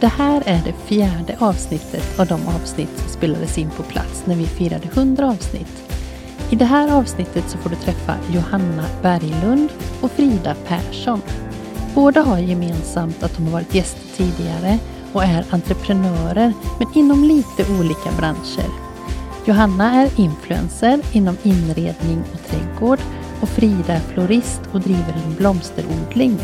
Det här är det fjärde avsnittet av de avsnitt som spelades in på plats när vi firade 100 avsnitt. I det här avsnittet så får du träffa Johanna Berglund och Frida Persson. Båda har gemensamt att de har varit gäster tidigare och är entreprenörer, men inom lite olika branscher. Johanna är influencer inom inredning och trädgård och Frida är florist och driver en blomsterodling.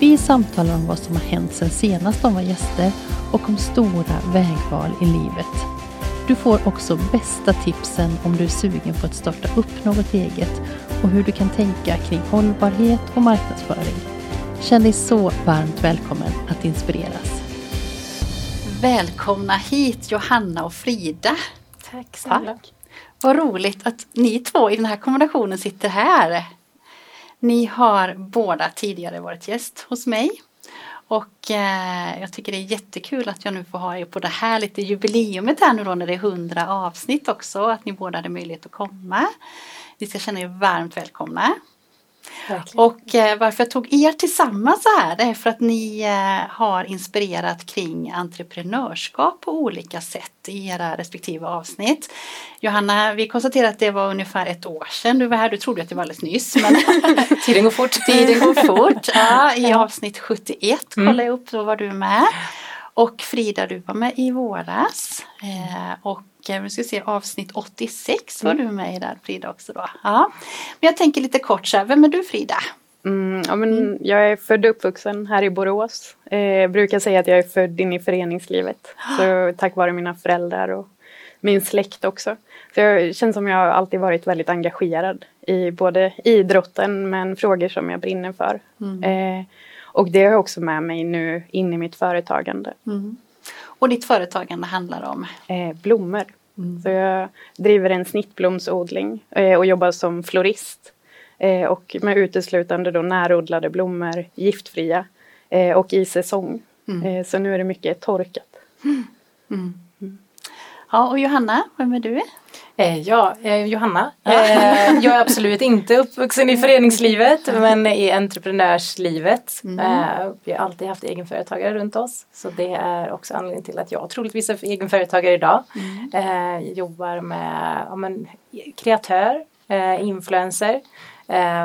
Vi samtalar om vad som har hänt sen senast de var gäster och om stora vägval i livet. Du får också bästa tipsen om du är sugen på att starta upp något eget och hur du kan tänka kring hållbarhet och marknadsföring. Känn dig så varmt välkommen att inspireras. Välkomna hit Johanna och Frida. Tack snälla. Vad roligt att ni två i den här kombinationen sitter här. Ni har båda tidigare varit gäst hos mig. Och eh, jag tycker det är jättekul att jag nu får ha er på det här lite jubileumet här nu då när det är hundra avsnitt också. Att ni båda hade möjlighet att komma. Ni ska känna er varmt välkomna. Verkligen. Och eh, varför jag tog er tillsammans så här det är för att ni eh, har inspirerat kring entreprenörskap på olika sätt i era respektive avsnitt. Johanna, vi konstaterade att det var ungefär ett år sedan du var här. Du trodde att det var alldeles nyss. Men Tiden går fort. tiden går fort. Ja, I avsnitt 71 Mm. kollade jag upp, då var du med. Och Frida, du var med i våras. Eh, och vi ska se, avsnitt 86 var Mm. du med i där Frida också då. Ja. Men jag tänker lite kort så här, vem är du Frida? Mm, ja, men Jag är född och uppvuxen här i Borås. Eh, brukar säga att jag är född in i föreningslivet. Så tack vare mina föräldrar och min släkt också. Så jag känns som jag alltid varit väldigt engagerad i både idrotten men frågor som jag brinner för. Eh, och det har jag också med mig nu in i mitt företagande. Och ditt företagande handlar om? Eh, blommor. Så jag driver en snittblomsodling eh, och jobbar som florist. Eh, och med uteslutande då närodlade blommor, giftfria eh, och i säsong. Eh, så nu är det mycket torkat. Ja, och Johanna, vem är du? Eh, ja, eh, Johanna. Eh, jag är absolut inte uppvuxen i föreningslivet men i entreprenörslivet. Eh, vi har alltid haft egenföretagare runt oss. Så det är också anledningen till att jag troligtvis är egenföretagare idag. Eh, jobbar med ja, men, kreatör, influencer,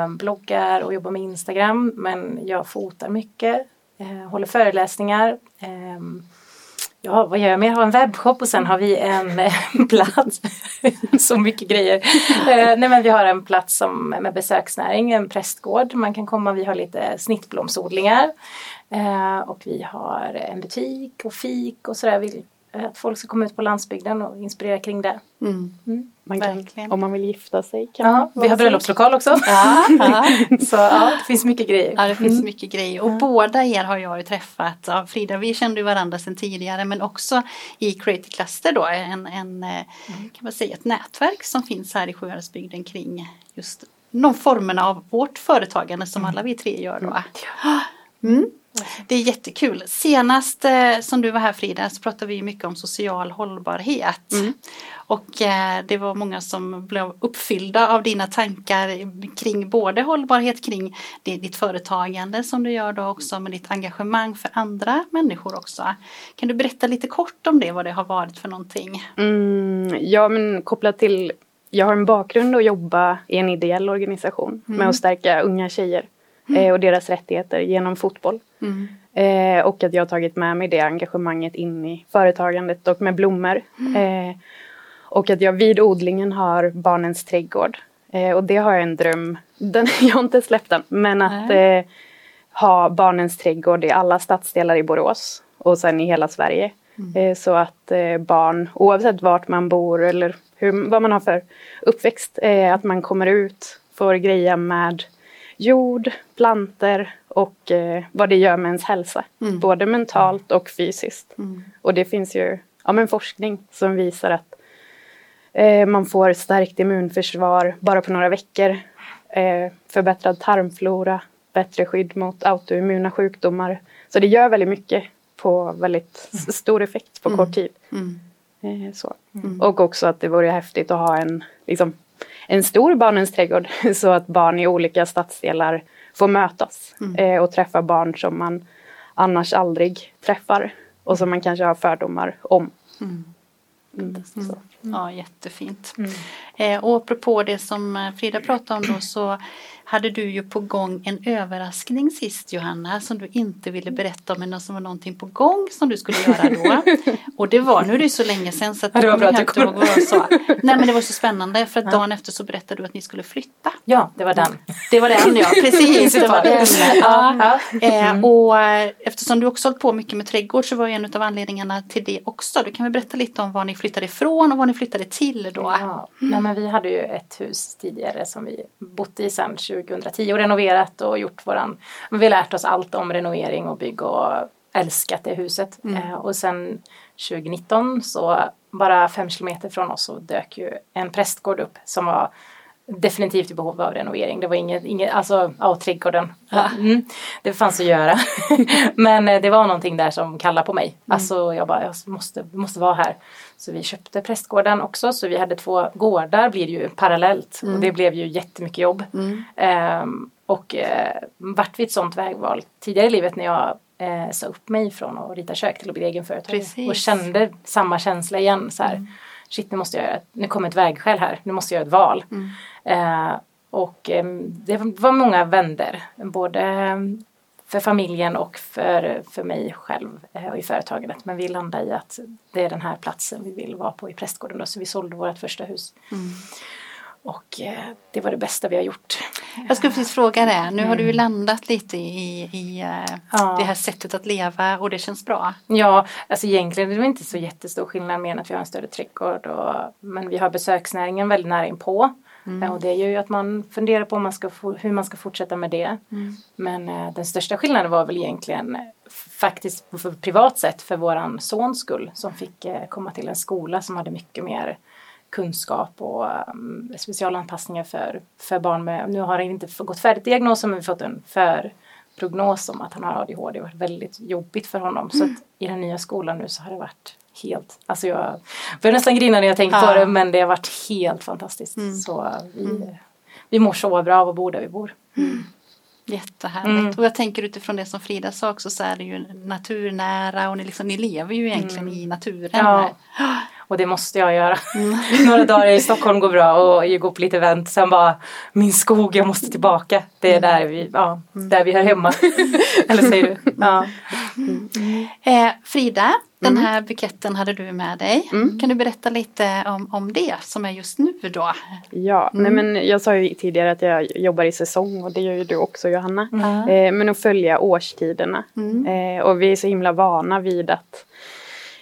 bloggar och jobbar med Instagram. Men jag fotar mycket, håller föreläsningar. Ja, vad gör jag mer? Jag har en webbshop och sen har vi en plats. Så mycket grejer. Eh, nej, men vi har en plats som, med besöksnäring, en prästgård. Man kan komma, vi har lite snittblomsodlingar. Eh, och vi har en butik och fik och sådär att folk ska komma ut på landsbygden och inspirera kring det. Man kan, om man vill gifta sig kan Ja, man vi har bröllopslokal också. Ja, ja. Så ja, det finns mycket grejer. Ja, det finns mycket grejer. Och båda er har jag ju träffat. Ja, Frida, vi kände ju varandra sedan tidigare men också i Creative Cluster då, en, en eh, kan man säga, ett nätverk som finns här i Sjuhäradsbygden kring just de formerna av vårt företagande som alla vi tre gör då. Mm. Det är jättekul. Senast eh, som du var här Frida så pratade vi mycket om social hållbarhet. Och eh, det var många som blev uppfyllda av dina tankar kring både hållbarhet kring det, ditt företagande som du gör då också med ditt engagemang för andra människor också. Kan du berätta lite kort om det, vad det har varit för någonting? Mm, ja, men kopplat till... Jag har en bakgrund att jobba i en ideell organisation med att stärka unga tjejer eh, och deras rättigheter genom fotboll. Eh, och att jag har tagit med mig det engagemanget in i företagandet och med blommor. Eh, och att jag vid odlingen har barnens trädgård. Eh, och det har jag en dröm, den, jag har inte släppt den, men att eh, ha barnens trädgård i alla stadsdelar i Borås och sen i hela Sverige. Eh, så att eh, barn, oavsett vart man bor eller hur, vad man har för uppväxt, att man kommer ut, får greja med jord, planter och eh, vad det gör med ens hälsa. Mm. Både mentalt och fysiskt. Mm. Och det finns ju ja, men forskning som visar att eh, man får stärkt immunförsvar bara på några veckor. Eh, förbättrad tarmflora, bättre skydd mot autoimmuna sjukdomar. Så det gör väldigt mycket på väldigt s- stor effekt på kort tid. Mm. Eh, så. Och också att det vore häftigt att ha en, liksom, en stor barnens trädgård så att barn i olika stadsdelar får mötas eh, och träffa barn som man annars aldrig träffar och som man kanske har fördomar om. Mm, Ja, jättefint. Eh, och apropå det som eh, Frida pratade om då så hade du ju på gång en överraskning sist Johanna som du inte ville berätta om men som var någonting på gång som du skulle göra då. Och det var, nu är det så länge sedan så att Ja, det var bra att kommer du jag inte ihåg vad jag sa. Nej men det var så spännande för att dagen efter så berättade du att ni skulle flytta. Ja, det var den. Det var den ja, precis. Det var den. Ja. Ja. Eh, och eh, eftersom du också hållit på mycket med trädgård så var ju en av anledningarna till det också. Du kan väl berätta lite om var ni flyttade ifrån och var ni flyttade till då? Ja. Nej, men vi hade ju ett hus tidigare som vi bott i sedan 2010 och renoverat och gjort våran, vi lärt oss allt om renovering och bygg och älskat det huset. Eh, och sen 2019 så bara fem kilometer från oss så dök ju en prästgård upp som var definitivt i behov av renovering. Det var inget, inget alltså, ja, trädgården. Mm, det fanns att göra. Men eh, det var någonting där som kallade på mig. Alltså jag bara, jag måste, måste vara här. Så vi köpte prästgården också. Så vi hade två gårdar blir ju parallellt. Och det blev ju jättemycket jobb. Ehm, och eh, vart vi ett sånt vägval tidigare i livet när jag eh, sa upp mig från att rita kök till att bli egenföretagare. Precis. Och kände samma känsla igen. Så här, Shit, nu måste jag göra, nu kommer ett vägskäl här. Nu måste jag göra ett val. Eh, och eh, det var många vänder. Både eh, för familjen och för, för mig själv eh, och i företagandet. Men vi landade i att det är den här platsen vi vill vara på i prästgården. Då, så vi sålde vårt första hus. Och eh, det var det bästa vi har gjort. Jag skulle precis fråga det. Nu har du ju landat lite i, i eh, Ja. det här sättet att leva och det känns bra. Ja, alltså egentligen är det inte så jättestor skillnad mer än att vi har en större trädgård. Och, men vi har besöksnäringen väldigt nära inpå. Eh, Och det gör ju att man funderar på man ska hur man ska fortsätta med det. Men eh, den största skillnaden var väl egentligen faktiskt på privat sätt för våran sons skull som fick eh, komma till en skola som hade mycket mer kunskap och um, specialanpassningar för, för barn med, nu har han inte gått färdigt diagnosen men vi fått en förprognos om att han har ADHD. Det har varit väldigt jobbigt för honom. Så att i den nya skolan nu så har det varit helt, alltså jag börjar nästan grina när jag tänker på Ja. det men det har varit helt fantastiskt. Så vi, vi mår så bra av att bo där vi bor. Jättehärligt. Mm. Och jag tänker utifrån det som Frida sa också så är det ju naturnära och ni, liksom, ni lever ju egentligen i naturen. Ja. Och det måste jag göra. Några dagar i Stockholm går bra och jag går på lite event. Sen bara, min skog, jag måste tillbaka. Det är där vi, ja, där vi hör hemma. Eller säger du? Ja. Eh, Frida, den Mm. här buketten hade du med dig. Kan du berätta lite om, om det som är just nu då? Ja, nej men jag sa ju tidigare att jag jobbar i säsong och det gör ju du också Johanna. Eh, men att följa årstiderna. Eh, och vi är så himla vana vid att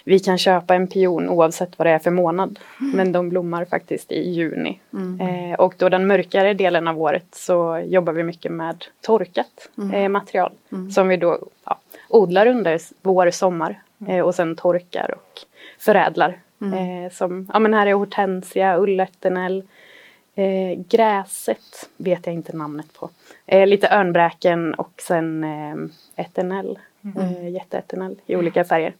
vi kan köpa en pion oavsett vad det är för månad. Men de blommar faktiskt i juni. Eh, och då den mörkare delen av året så jobbar vi mycket med torkat eh, material. Som vi då ja, odlar under vår, sommar. Eh, och sen torkar och förädlar. Eh, som, ja men här är hortensia, ullörtenäll, Eh, gräset vet jag inte namnet på. Eh, lite örnbräken och sen eh, eternell. Eh, jätteeternell i olika färger.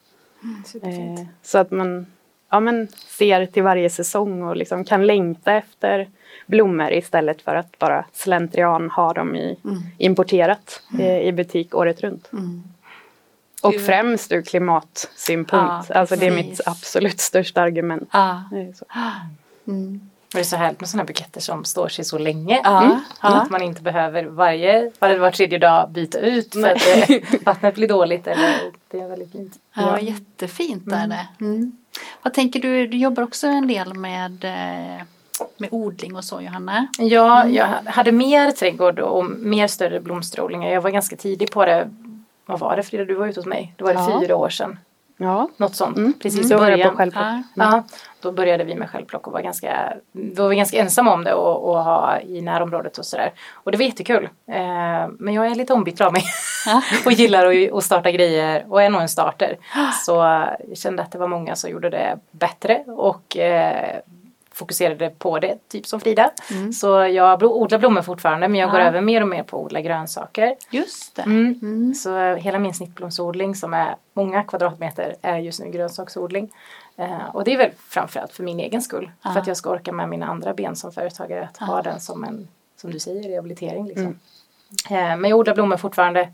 Eh, så att man ja, men ser till varje säsong och liksom kan längta efter blommor istället för att bara slentrian ha dem i, importerat eh, i butik året runt. Och Gud. främst ur klimatsynpunkt. Ja, alltså det är mitt absolut största argument. Ja. Det är så. Och det är så härligt med sådana här buketter som står sig så länge. Ja. Mm. Ja. Att man inte behöver varje, var, var tredje dag byta ut för att det, vattnet blir dåligt. Eller, det är väldigt fint. Ja, jättefint är det. Mm. Vad tänker du, du jobbar också en del med, eh, med odling och så Johanna? Ja, jag hade mer trädgård och mer större blomsterodlingar. Jag var ganska tidig på det. Vad var det Frida, du var ute hos mig? Då var det Ja. fyra år sedan. Ja. Något sånt. Mm. Precis det början. på självplock. Ja. Ja, då började vi med självplock och var ganska, då var vi ganska ensamma om det och, och ha i närområdet och sådär. Och det var jättekul. Eh, men jag är lite ombytt av mig Ja. och gillar att, starta grejer och är nog en starter. Så jag kände att det var många som gjorde det bättre och eh, fokuserade på det, typ som Frida. Så jag odlar blommor fortfarande men jag går Ja. över mer och mer på att odla grönsaker. Just det. Mm. Mm. Så hela min snittblomsodling som är många kvadratmeter är just nu grönsaksodling. Eh, och det är väl framförallt för min egen skull. Ja. För att jag ska orka med mina andra ben som företagare. Att Ja. ha den som en, som du säger, rehabilitering. Liksom. Mm. Eh, men jag odlar blommor fortfarande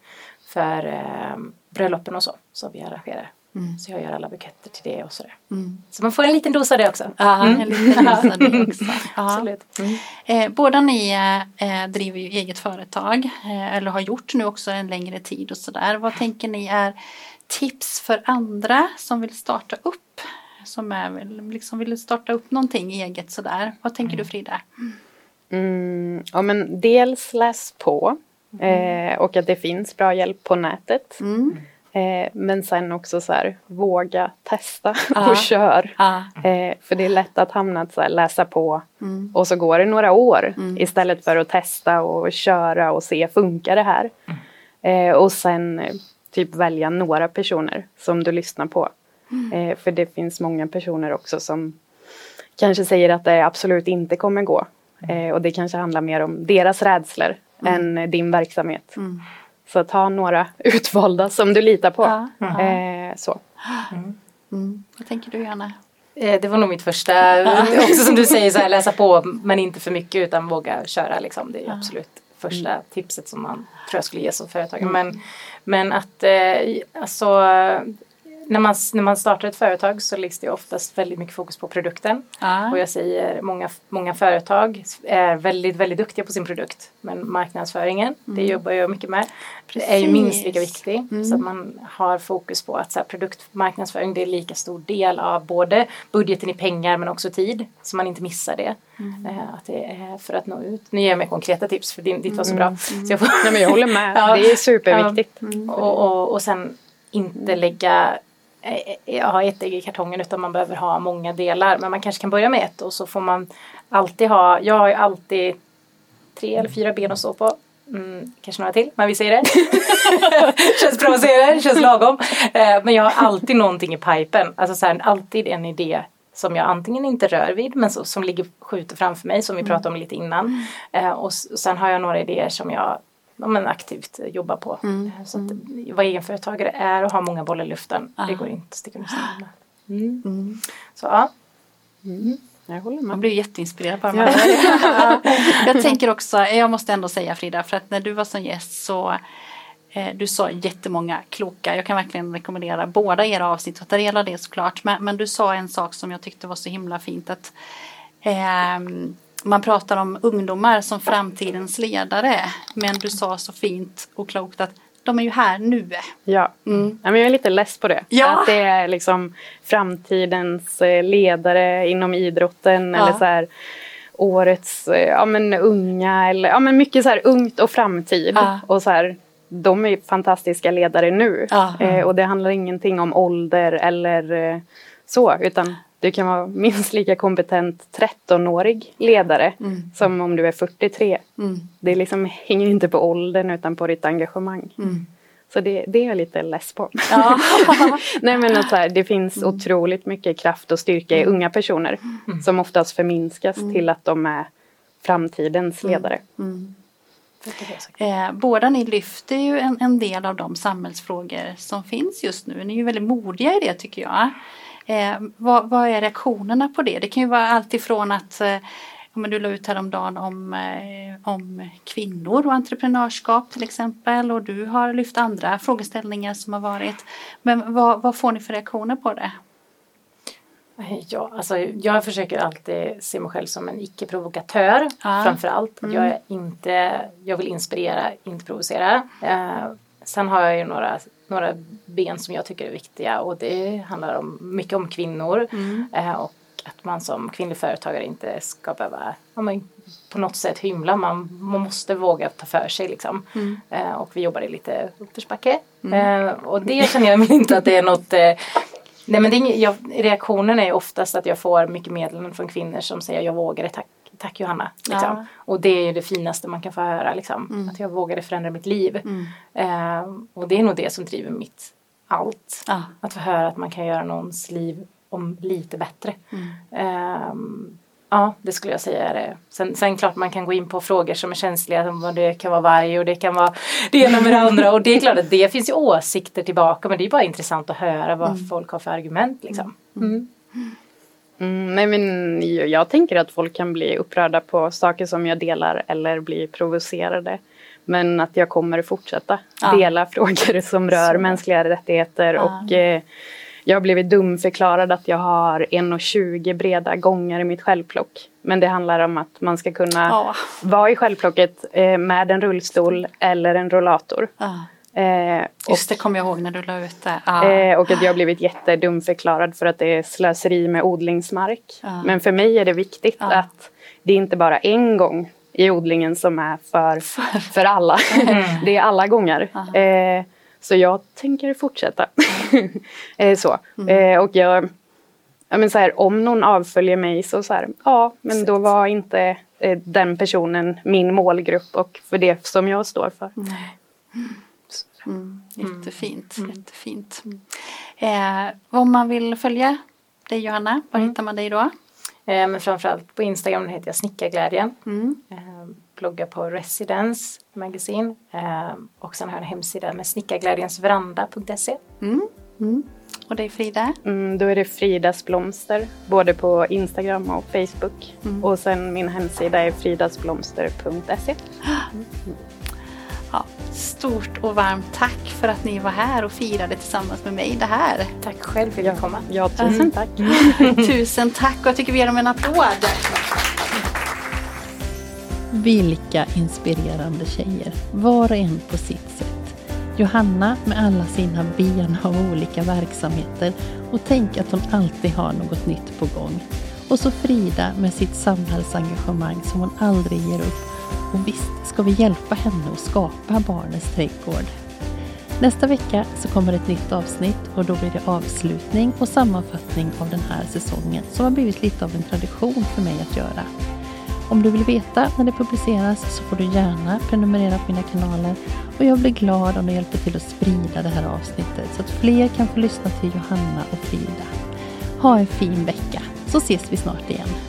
för eh, bröllopen och så. Som vi arrangerar. Mm. Så jag gör alla buketter till det och sådär. Mm. Så man får en liten dos av det också. Ja, Mm. en liten dos av det också. Ja. Absolut. Eh, båda ni eh, driver ju eget företag eh, eller har gjort nu också en längre tid och sådär. Vad tänker ni är tips för andra som vill starta upp? Som är, liksom vill starta upp någonting eget sådär. Vad tänker du Frida? Mm, ja, men dels läs på eh, och att det finns bra hjälp på nätet. Mm. Eh, men sen också så här, våga testa Ja. och kör. Ja. Eh, för det är lätt att hamna att så här, läsa på Mm. och så går det några år Mm. istället för att testa och köra och se funkar det här. Eh, och sen eh, typ välja några personer som du lyssnar på. Eh, för det finns många personer också som kanske säger att det absolut inte kommer gå. Och det kanske handlar mer om deras rädslor än eh, din verksamhet. Mm. Så ta några utvalda som du litar på. Ja, ja. Eh, så. Mm. Vad tänker du Johanna? Eh, Det var nog mitt första, också som du säger, så här, läsa på men inte för mycket utan våga köra. Liksom. Det är absolut första tipset som man tror jag skulle ge som företagare. Men, men att eh, alltså, när, man, när man startar ett företag så läggs det oftast väldigt mycket fokus på produkten. Ja. Och jag säger många, många företag är väldigt, väldigt duktiga på sin produkt. Men marknadsföringen, det jobbar jag mycket med, det är ju minst lika Precis. viktig. Så att man har fokus på att så här, produktmarknadsföring det är lika stor del av både budgeten i pengar men också tid. Så man inte missar det. Eh, att det är för att nå ut. Nu ger jag mig konkreta tips för din, ditt var så bra. Så jag får, Nej, men jag håller med. Ja. Det är superviktigt. och, och, och sen inte lägga eh, ha ett ägg i kartongen utan man behöver ha många delar. Men man kanske kan börja med ett och så får man alltid ha, jag har ju alltid tre eller fyra ben att stå på. Mm, kanske några till, men vi säger det. känns provocerande, känns lagom. Eh, men jag har alltid någonting i pipen. Alltså så här, alltid en idé som jag antingen inte rör vid men som ligger skjuter framför mig som vi pratade om lite innan. Eh, och, s- och sen har jag några idéer som jag ja, men aktivt eh, jobbar på. Eh, Så att vara egenföretagare är att ha många bollar i luften. Det går inte att sticka under stol med. Mm. Så ja. Jag håller med. Man blir jätteinspirerad bara man Jag tänker också, jag måste ändå säga Frida, för att när du var som gäst så eh, du sa jättemånga kloka, jag kan verkligen rekommendera båda era avsnitt och ta del av det såklart. Men, men du sa en sak som jag tyckte var så himla fint att ehm, man pratar om ungdomar som framtidens ledare. Men du sa så fint och klokt att de är ju här nu. Ja. Mm. Ja, men jag är lite less på det. Ja. Att det är liksom framtidens eh, ledare inom idrotten Ja. eller så här årets eh, ja, men unga eller ja, men mycket så här ungt och framtid. Ja. Och så här, de är fantastiska ledare nu. Eh, och det handlar ingenting om ålder eller eh, så utan du kan vara minst lika kompetent 13-årig ledare Mm. som om du är 43. Mm. Det liksom hänger inte på åldern utan på ditt engagemang. Mm. Så det, det är jag lite less på. Ja. Nej men att så här, det finns otroligt mycket kraft och styrka i unga personer som oftast förminskas till att de är framtidens ledare. Mm. Eh, båda ni lyfter ju en, en del av de samhällsfrågor som finns just nu. Ni är ju väldigt modiga i det tycker jag. Eh, vad, vad är reaktionerna på det? Det kan ju vara allt ifrån att eh, men du la ut häromdagen om, eh, om kvinnor och entreprenörskap till exempel och du har lyft andra frågeställningar som har varit. Men vad, vad får ni för reaktioner på det? Ja, alltså jag försöker alltid se mig själv som en icke-provokatör Ja. framför allt. Jag, är inte, jag vill inspirera, inte provocera. Eh, sen har jag ju några, några ben som jag tycker är viktiga och det handlar om, mycket om kvinnor eh, och att man som kvinnlig företagare inte ska behöva ja, men, på något sätt hymla. Man, man måste våga ta för sig liksom. Eh, och vi jobbar i lite uppförsbacke. Eh, och det känner jag inte att det är något, eh, Nej men det jag, reaktionen är oftast att jag får mycket meddelanden från kvinnor som säger jag vågade, tack, tack Johanna. Liksom. Ja. Och det är ju det finaste man kan få höra, liksom. Mm. att jag vågade förändra mitt liv. Mm. Eh, och det är nog det som driver mitt allt. Ja. Att få höra att man kan göra någons liv om lite bättre. Mm. Ehm, ja, det skulle jag säga är det. Sen, sen klart man kan gå in på frågor som är känsliga. Som det kan vara varg och det kan vara det ena med det andra. Och det är klart att det finns ju åsikter tillbaka. Men det är bara intressant att höra vad folk har för argument liksom. Mm. Mm, nej men jag, tänker att folk kan bli upprörda på saker som jag delar eller bli provocerade. Men att jag kommer fortsätta Ja. dela frågor som rör Så. mänskliga rättigheter Ja. och eh, jag har blivit dumförklarad att jag har 1,20 breda gånger i mitt självplock. Men det handlar om att man ska kunna Ja. vara i självplocket eh, med en rullstol eller en rollator. Eh, och Just det kommer jag ihåg när du la ut det. Ja. Eh, och att jag har blivit jättedumförklarad för att det är slöseri med odlingsmark. Ja. Men för mig är det viktigt Ja. att det inte bara en gång i odlingen som är för, för alla. det är alla gånger. Eh, så jag tänker fortsätta. eh, så. Mm. Eh, och jag, ja, men så här, om någon avföljer mig så så här, ja men då var inte eh, den personen min målgrupp och för det som jag står för. Mm, jättefint, jättefint. Eh, om man vill följa dig Johanna, var hittar man dig då? Eh, men framförallt på Instagram heter jag Snickarglädjen. Mm. Eh, bloggar på Residence Magazine. Eh, och sen har jag en hemsida med snickarglädjensveranda.se. Mm. Mm. Och dig Frida? Mm, då är det Fridas blomster, både på Instagram och Facebook. Mm. Och sen min hemsida är fridasblomster.se. Ja, stort och varmt tack för att ni var här och firade tillsammans med mig det här. Tack själv för att jag fick komma. Ja, tusen tack. Tusen tack och jag tycker vi ger dem en applåd. Vilka inspirerande tjejer, var och en på sitt sätt. Johanna med alla sina ben av olika verksamheter och tänk att hon alltid har något nytt på gång. Och så Frida med sitt samhällsengagemang som hon aldrig ger upp. Och visst ska vi hjälpa henne att skapa barnens trädgård. Nästa vecka så kommer ett nytt avsnitt och då blir det avslutning och sammanfattning av den här säsongen som har blivit lite av en tradition för mig att göra. Om du vill veta när det publiceras så får du gärna prenumerera på mina kanaler och jag blir glad om du hjälper till att sprida det här avsnittet så att fler kan få lyssna till Johanna och Frida. Ha en fin vecka så ses vi snart igen.